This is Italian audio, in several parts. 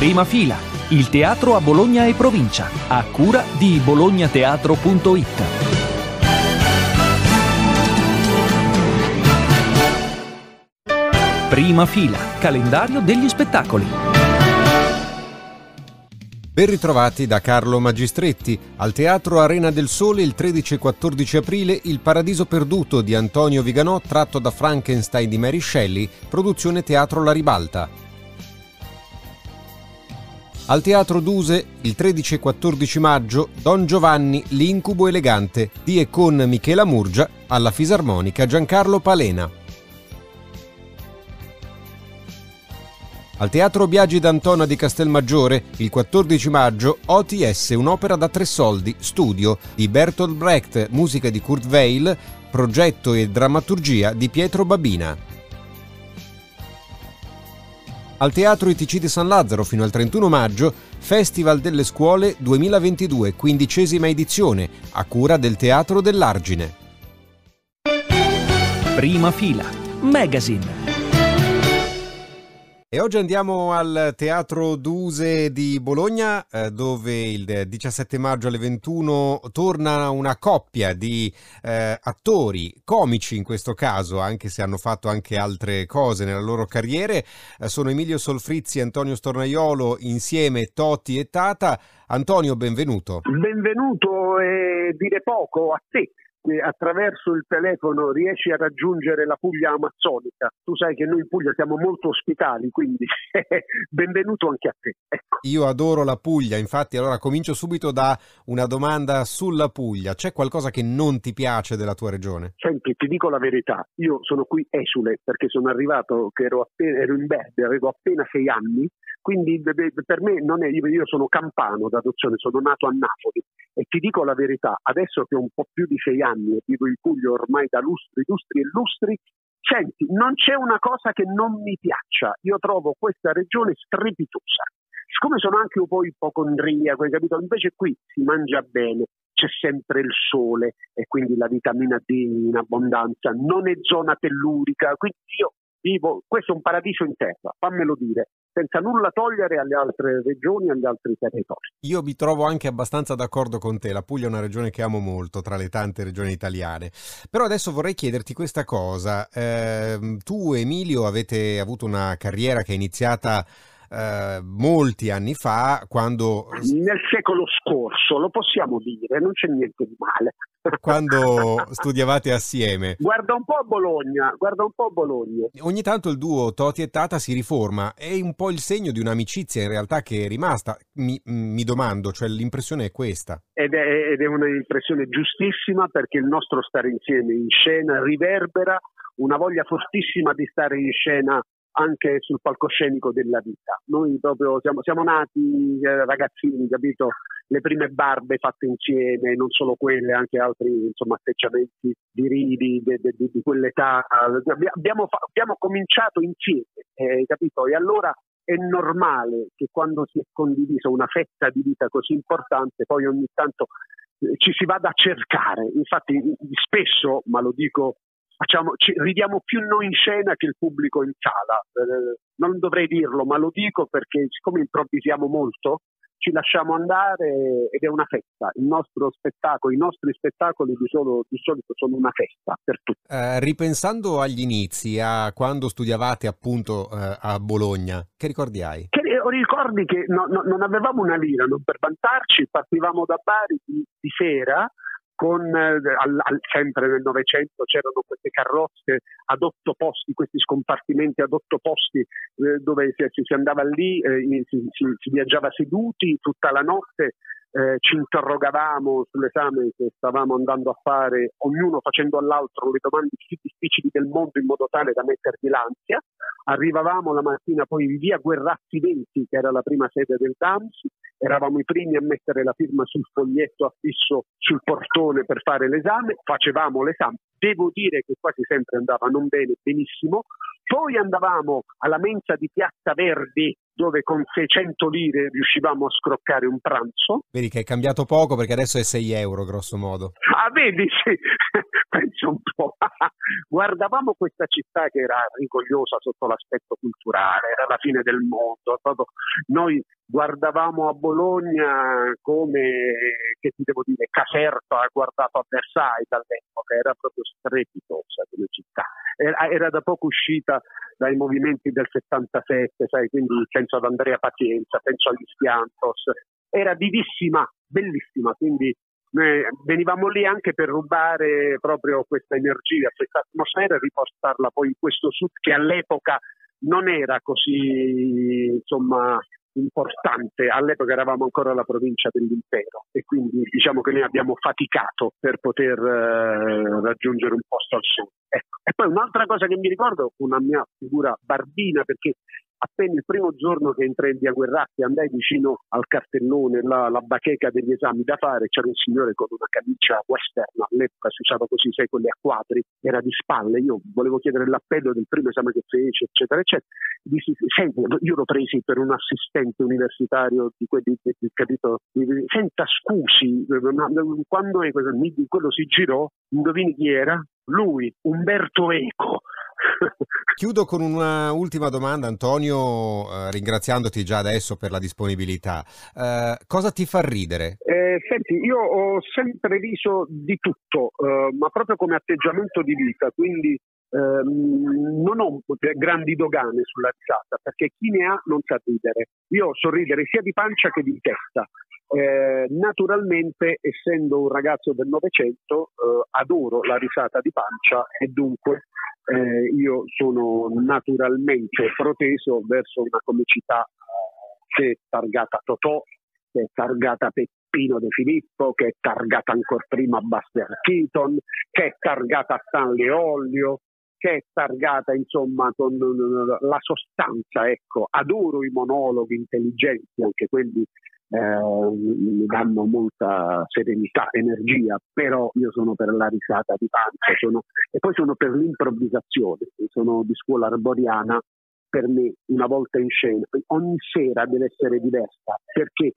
Prima fila, il teatro a Bologna e provincia, a cura di bolognateatro.it. Prima fila, calendario degli spettacoli. Ben ritrovati da Carlo Magistretti. Al Teatro Arena del Sole il 13 e 14 aprile Il Paradiso Perduto di Antonio Viganò tratto da Frankenstein di Mary Shelley, produzione Teatro La Ribalta. Al Teatro Duse, il 13 e 14 maggio, Don Giovanni, l'incubo elegante, di e con Michela Murgia, alla fisarmonica Giancarlo Palena. Al Teatro Biagi d'Antona di Castelmaggiore, il 14 maggio, OTS, un'opera da tre soldi, studio, di Bertolt Brecht, musica di Kurt Weill, progetto e drammaturgia di Pietro Babina. Al Teatro ITC di San Lazzaro fino al 31 maggio, Festival delle Scuole 2022, quindicesima edizione, a cura del Teatro dell'Argine. Prima fila, Magazine. E oggi andiamo al Teatro Duse di Bologna, eh, dove il 17 maggio alle 21 torna una coppia di eh, attori, comici in questo caso, anche se hanno fatto anche altre cose nella loro carriere. Eh, sono Emilio Solfrizzi e Antonio Stornaiolo insieme Totti e Tata. Antonio, benvenuto. Benvenuto e dire poco a te attraverso il telefono riesci a raggiungere la Puglia amazzonica. Tu sai che noi in Puglia siamo molto ospitali, quindi benvenuto anche a te. Ecco. Io adoro la Puglia, infatti allora comincio subito da una domanda sulla Puglia. C'è qualcosa che non ti piace della tua regione? Senti, ti dico la verità, io sono qui esule perché sono arrivato che ero, appena, ero in Verde, avevo appena sei anni, quindi per me non è, io sono campano d'adozione, sono nato a Napoli e ti dico la verità, adesso che ho un po' più di sei anni e vivo in Puglia ormai da lustri, lustri e lustri, senti, non c'è una cosa che non mi piaccia. Io trovo questa regione strepitosa. Siccome sono anche un po' ipocondriaco, hai capito? Invece qui si mangia bene, c'è sempre il sole e quindi la vitamina D in abbondanza, non è zona tellurica, quindi io vivo, questo è un paradiso in terra, fammelo dire, senza nulla togliere alle altre regioni e agli altri territori. Io mi trovo anche abbastanza d'accordo con te, la Puglia è una regione che amo molto tra le tante regioni italiane, però adesso vorrei chiederti questa cosa, eh, tu Emilio avete avuto una carriera che è iniziata eh, molti anni fa, quando... Nel secolo scorso, lo possiamo dire, non c'è niente di male. Quando studiavate assieme. Guarda un po' a Bologna, guarda un po' a Bologna. Ogni tanto il duo Toti e Tata si riforma, è un po' il segno di un'amicizia in realtà che è rimasta, mi, mi domando, cioè l'impressione è questa. Ed è, ed è un'impressione giustissima perché il nostro stare insieme in scena riverbera una voglia fortissima di stare in scena anche sul palcoscenico della vita. Noi proprio siamo, siamo nati eh, ragazzini, capito? Le prime barbe fatte insieme, non solo quelle, anche altri insomma, atteggiamenti di, di, di quell'età. Abbiamo, abbiamo, cominciato insieme, eh, capito? E allora è normale che quando si è condivisa una fetta di vita così importante, poi ogni tanto eh, ci si vada a cercare. Infatti, spesso, ma lo dico facciamo, ci, ridiamo più noi in scena che il pubblico in sala. Eh, non dovrei dirlo, ma lo dico perché siccome improvvisiamo molto, ci lasciamo andare ed è una festa. Il nostro spettacolo, i nostri spettacoli di, solo, di solito sono una festa per tutti. Eh, ripensando agli inizi, a quando studiavate appunto eh, a Bologna, che ricordi hai? Che, ricordi che no, no, non avevamo una lira, non per vantarci, partivamo da Bari di, di sera con, eh, al, al, sempre nel Novecento c'erano queste carrozze ad otto posti, questi scompartimenti ad otto posti eh, dove si, si, andava lì, eh, si, si, si, viaggiava seduti tutta la notte eh, ci interrogavamo sull'esame che stavamo andando a fare, ognuno facendo all'altro le domande più difficili del mondo in modo tale da mettergli l'ansia. Arrivavamo la mattina poi in via Guerrazzi 20, che era la prima sede del DAMS, eravamo i primi a mettere la firma sul foglietto affisso sul portone per fare l'esame, facevamo l'esame. Devo dire che quasi sempre andava non bene, benissimo. Poi andavamo alla mensa di Piazza Verdi dove con 600 lire riuscivamo a scroccare un pranzo. Vedi che è cambiato poco perché adesso è 6 euro grosso modo. Ah, vedi, sì. penso un po'. Guardavamo questa città che era rigogliosa sotto l'aspetto culturale, era la fine del mondo. Noi guardavamo a Bologna come, che ti devo dire, Caserta ha guardato a Versailles all'epoca, era proprio strepitosa come città. Era, era da poco uscita dai movimenti del 77, sai, quindi penso ad Andrea Pazienza, penso agli Schiantos, era vivissima, bellissima, quindi noi venivamo lì anche per rubare proprio questa energia, questa atmosfera e riportarla poi in questo sud che all'epoca non era così insomma, importante, all'epoca eravamo ancora la provincia dell'impero e quindi diciamo che noi abbiamo faticato per poter eh, raggiungere un posto al sud. Ecco. E poi un'altra cosa che mi ricordo, una mia figura barbina, perché appena il primo giorno che entrai in via Guerratti andai vicino al cartellone, la, la, bacheca degli esami da fare, c'era un signore con una camicia western, all'epoca si usava così, sai, quelli a quadri, era di spalle, io volevo chiedere l'appello del primo esame che fece, eccetera, eccetera. Dissi, senti, io l'ho presi per un assistente universitario di quelli, capito? Senta, scusi, quando è quello si girò, indovini chi era? Lui, Umberto Eco. Chiudo con un'ultima domanda, Antonio, eh, ringraziandoti già adesso per la disponibilità. Eh, cosa ti fa ridere? Eh, senti, io ho sempre riso di tutto, eh, ma proprio come atteggiamento di vita, quindi ehm, non ho grandi dogane sulla risata, perché chi ne ha non sa ridere. Io so ridere sia di pancia che di testa. Eh, naturalmente, essendo un ragazzo del Novecento, eh, adoro la risata di pancia e dunque eh, io sono naturalmente proteso verso una comicità eh, che è targata Totò, che è targata Peppino De Filippo, che è targata ancora prima Buster Keaton, che è targata Stanley Olio, che è targata insomma con la sostanza, ecco, adoro i monologhi intelligenti, anche quelli eh, danno molta serenità, energia, però io sono per la risata di pancia sono, e poi sono per l'improvvisazione, sono di scuola arboriana, per me una volta in scena, ogni sera deve essere diversa perché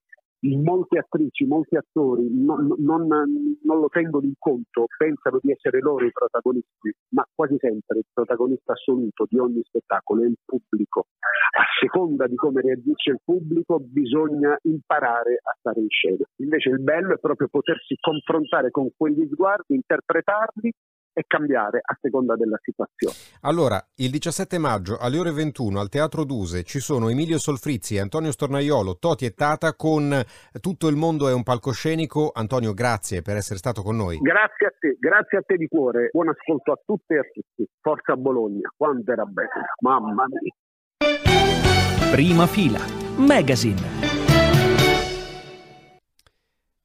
molte attrici, molti attori non, non, non, lo tengono in conto, pensano di essere loro i protagonisti, ma quasi sempre il protagonista assoluto di ogni spettacolo è il pubblico. A seconda di come reagisce il pubblico bisogna imparare a stare in scena. Invece il bello è proprio potersi confrontare con quegli sguardi, interpretarli e cambiare a seconda della situazione. Allora, il 17 maggio alle ore 21 al Teatro Duse ci sono Emilio Solfrizzi, Antonio Stornaiolo, Toti e Tata con Tutto il mondo è un palcoscenico. Antonio, grazie per essere stato con noi. Grazie a te, grazie a te di cuore. Buon ascolto a tutte e a tutti. Forza Bologna, quanto era bello, mamma mia. Prima fila, Magazine.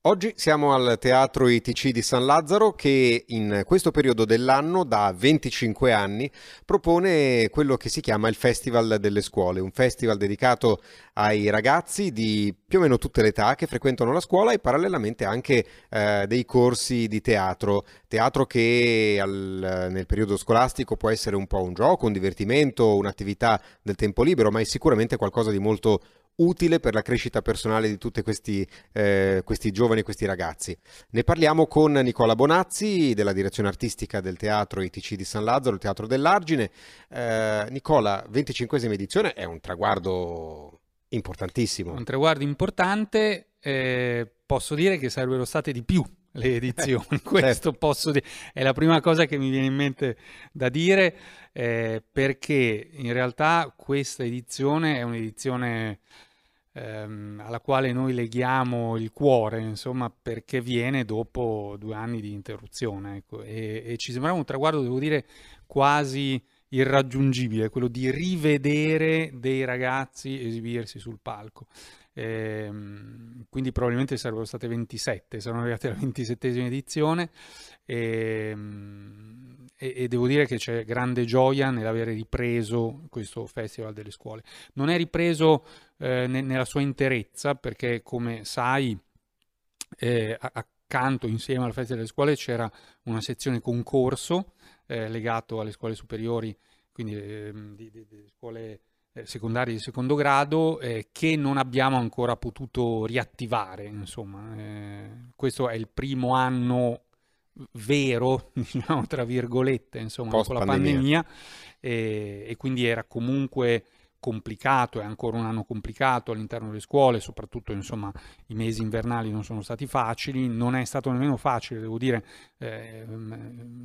Oggi siamo al Teatro ITC di San Lazzaro che in questo periodo dell'anno, da 25 anni, propone quello che si chiama il Festival delle Scuole, un festival dedicato ai ragazzi di più o meno tutte le età che frequentano la scuola e parallelamente anche eh, dei corsi di teatro, teatro che al, nel periodo scolastico può essere un po' un gioco, un divertimento, un'attività del tempo libero, ma è sicuramente qualcosa di molto utile per la crescita personale di tutti questi, eh, questi giovani questi ragazzi. Ne parliamo con Nicola Bonazzi della direzione artistica del teatro ITC di San Lazzaro, il teatro dell'Argine. Eh, Nicola, 25esima edizione è un traguardo importantissimo. Un traguardo importante, eh, posso dire che sarebbero state di più le edizioni, certo. questo posso dire, è la prima cosa che mi viene in mente da dire, eh, perché in realtà questa edizione è un'edizione ehm, alla quale noi leghiamo il cuore, insomma, perché viene dopo due anni di interruzione. Ecco, e, e ci sembrava un traguardo, devo dire, quasi irraggiungibile, quello di rivedere dei ragazzi esibirsi sul palco. Eh, quindi probabilmente sarebbero state 27, sono arrivate alla 27esima edizione e, ehm, e, e, devo dire che c'è grande gioia nell'avere ripreso questo Festival delle Scuole. Non è ripreso eh, ne, nella sua interezza perché come sai eh, accanto insieme al Festival delle Scuole c'era una sezione concorso eh, legato alle scuole superiori, quindi ehm, di, di, di scuole secondari di secondo grado eh, che non abbiamo ancora potuto riattivare. Insomma, eh, questo è il primo anno vero, diciamo, tra virgolette, insomma, dopo la pandemia e, e quindi era comunque complicato, è ancora un anno complicato all'interno delle scuole, soprattutto insomma i mesi invernali non sono stati facili, non è stato nemmeno facile, devo dire, eh,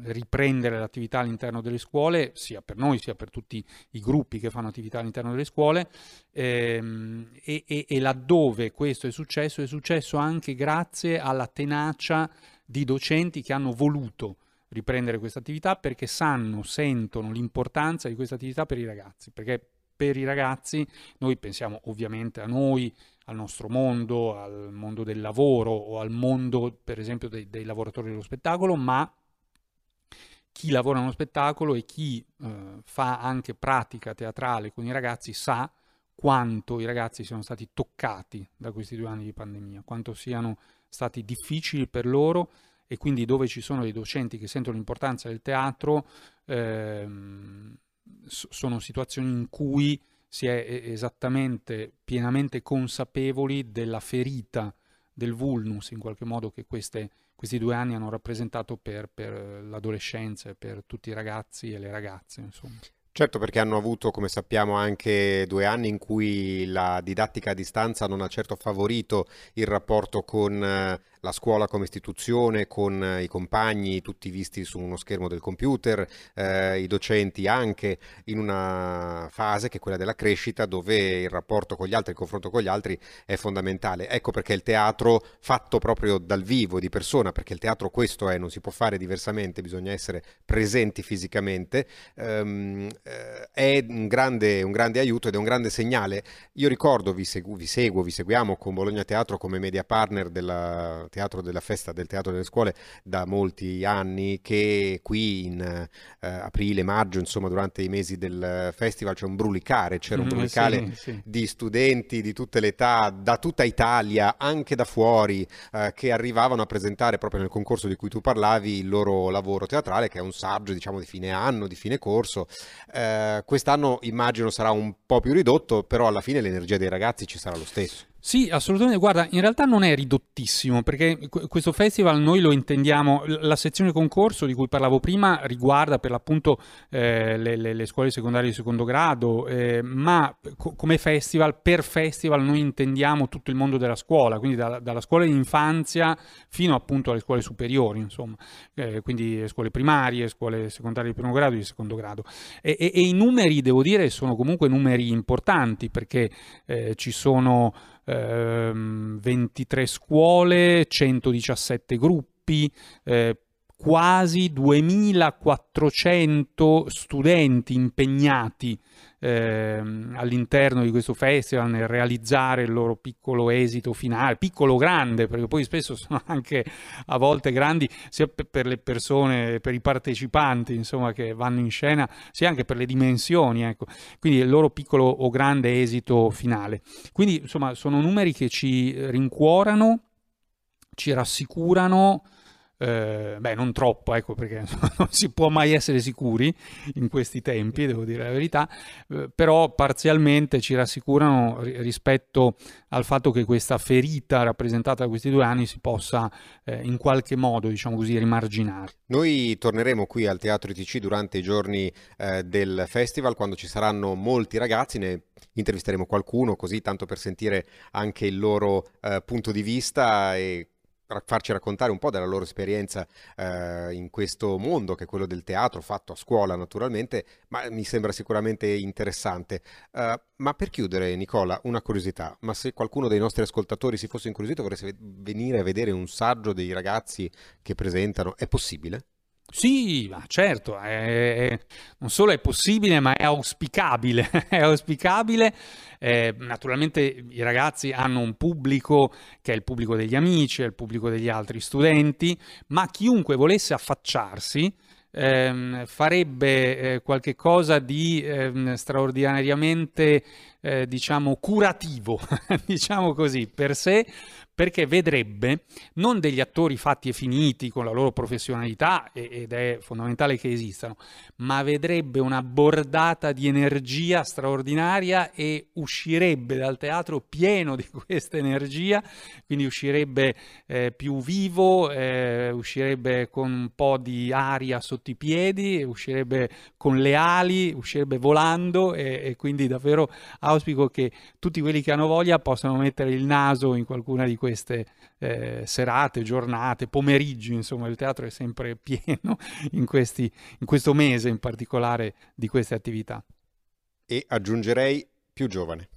riprendere l'attività all'interno delle scuole, sia per noi sia per tutti i gruppi che fanno attività all'interno delle scuole ehm, e, e, e laddove questo è successo, è successo anche grazie alla tenacia di docenti che hanno voluto riprendere questa attività perché sanno, sentono l'importanza di questa attività per i ragazzi, perché per i ragazzi, noi pensiamo ovviamente a noi, al nostro mondo, al mondo del lavoro o al mondo per esempio dei, dei lavoratori dello spettacolo, ma chi lavora nello spettacolo e chi eh, fa anche pratica teatrale con i ragazzi sa quanto i ragazzi siano stati toccati da questi due anni di pandemia, quanto siano stati difficili per loro e quindi dove ci sono dei docenti che sentono l'importanza del teatro, ehm, sono situazioni in cui si è esattamente pienamente consapevoli della ferita del vulnus in qualche modo che queste, questi due anni hanno rappresentato per, per l'adolescenza e per tutti i ragazzi e le ragazze. Insomma. Certo, perché hanno avuto, come sappiamo, anche due anni in cui la didattica a distanza non ha certo favorito il rapporto con eh, la scuola come istituzione, con eh, i compagni, tutti visti su uno schermo del computer, eh, i docenti anche in una fase che è quella della crescita dove il rapporto con gli altri, il confronto con gli altri è fondamentale. Ecco perché il teatro fatto proprio dal vivo, di persona, perché il teatro questo è, non si può fare diversamente, bisogna essere presenti fisicamente, ehm, eh, è un grande, un grande, aiuto ed è un grande segnale. Io ricordo, vi, segu- vi seguo, vi seguiamo con Bologna Teatro come media partner della teatro della festa del teatro delle scuole da molti anni che qui in eh, aprile, maggio, insomma durante i mesi del festival c'è un brulicare, c'era un mm, brulicare sì, sì. di studenti di tutte le età, da tutta Italia, anche da fuori, eh, che arrivavano a presentare proprio nel concorso di cui tu parlavi il loro lavoro teatrale, che è un saggio diciamo di fine anno, di fine corso. Eh, quest'anno immagino sarà un po' più ridotto, però alla fine l'energia dei ragazzi ci sarà lo stesso. Sì, assolutamente. Guarda, in realtà non è ridottissimo perché questo festival noi lo intendiamo. La sezione concorso di cui parlavo prima riguarda per l'appunto eh, le, le, le, scuole secondarie di secondo grado, eh, ma co- come festival, per festival noi intendiamo tutto il mondo della scuola, quindi da, dalla scuola di infanzia fino appunto alle scuole superiori, insomma, eh, quindi scuole primarie, scuole secondarie di primo grado e di secondo grado. E, e, e, i numeri, devo dire, sono comunque numeri importanti perché eh, ci sono ehm, 23 scuole, 117 gruppi, eh, quasi 2400 studenti impegnati eh, all'interno di questo festival nel realizzare il loro piccolo esito finale, piccolo o grande, perché poi spesso sono anche a volte grandi sia per le persone, per i partecipanti insomma, che vanno in scena, sia anche per le dimensioni, ecco. quindi il loro piccolo o grande esito finale. Quindi insomma sono numeri che ci rincuorano, ci rassicurano, eh, beh, non troppo, ecco, perché non si può mai essere sicuri in questi tempi, devo dire la verità, eh, però parzialmente ci rassicurano rispetto al fatto che questa ferita rappresentata da questi due anni si possa eh, in qualche modo, diciamo così, rimarginare. Noi torneremo qui al Teatro ITC durante i giorni eh, del festival, quando ci saranno molti ragazzi, ne intervisteremo qualcuno, così tanto per sentire anche il loro eh, punto di vista e farci raccontare un po' della loro esperienza eh, in questo mondo che è quello del teatro fatto a scuola naturalmente, ma mi sembra sicuramente interessante. Uh, ma per chiudere Nicola, una curiosità, ma se qualcuno dei nostri ascoltatori si fosse incuriosito vorreste venire a vedere un saggio dei ragazzi che presentano, è possibile? Sì, ma certo, è, non solo è possibile, ma è auspicabile. è auspicabile. Eh, naturalmente i ragazzi hanno un pubblico che è il pubblico degli amici, è il pubblico degli altri studenti, ma chiunque volesse affacciarsi ehm, farebbe eh, qualche cosa di ehm, straordinariamente, eh, diciamo, curativo, diciamo così, per sé, perché vedrebbe non degli attori fatti e finiti con la loro professionalità, ed è fondamentale che esistano, ma vedrebbe una bordata di energia straordinaria e uscirebbe dal teatro pieno di questa energia, quindi uscirebbe eh, più vivo, eh, uscirebbe con un po' di aria sotto i piedi, uscirebbe con le ali, uscirebbe volando e, e quindi davvero auspico che tutti quelli che hanno voglia possano mettere il naso in qualcuna di queste eh, serate, giornate, pomeriggi, insomma il teatro è sempre pieno in, questi, in questo mese in particolare di queste attività. E aggiungerei più giovane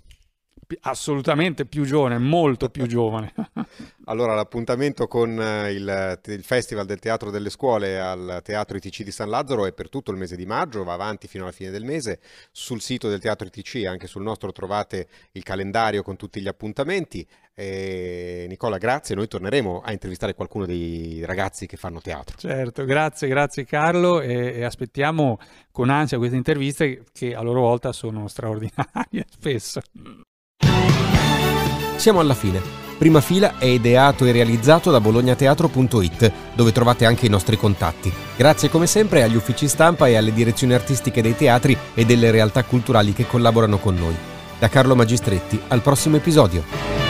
assolutamente più giovane, molto più giovane. allora l'appuntamento con eh, il, il, Festival del Teatro delle Scuole al Teatro ITC di San Lazzaro è per tutto il mese di maggio, va avanti fino alla fine del mese. Sul sito del Teatro ITC e anche sul nostro trovate il calendario con tutti gli appuntamenti. E Nicola, grazie. Noi torneremo a intervistare qualcuno dei ragazzi che fanno teatro. Certo, grazie, grazie Carlo e, e aspettiamo con ansia queste interviste che a loro volta sono straordinarie spesso. Siamo alla fine. Prima fila è ideato e realizzato da bolognateatro.it, dove trovate anche i nostri contatti. Grazie come sempre agli uffici stampa e alle direzioni artistiche dei teatri e delle realtà culturali che collaborano con noi. Da Carlo Magistretti, al prossimo episodio.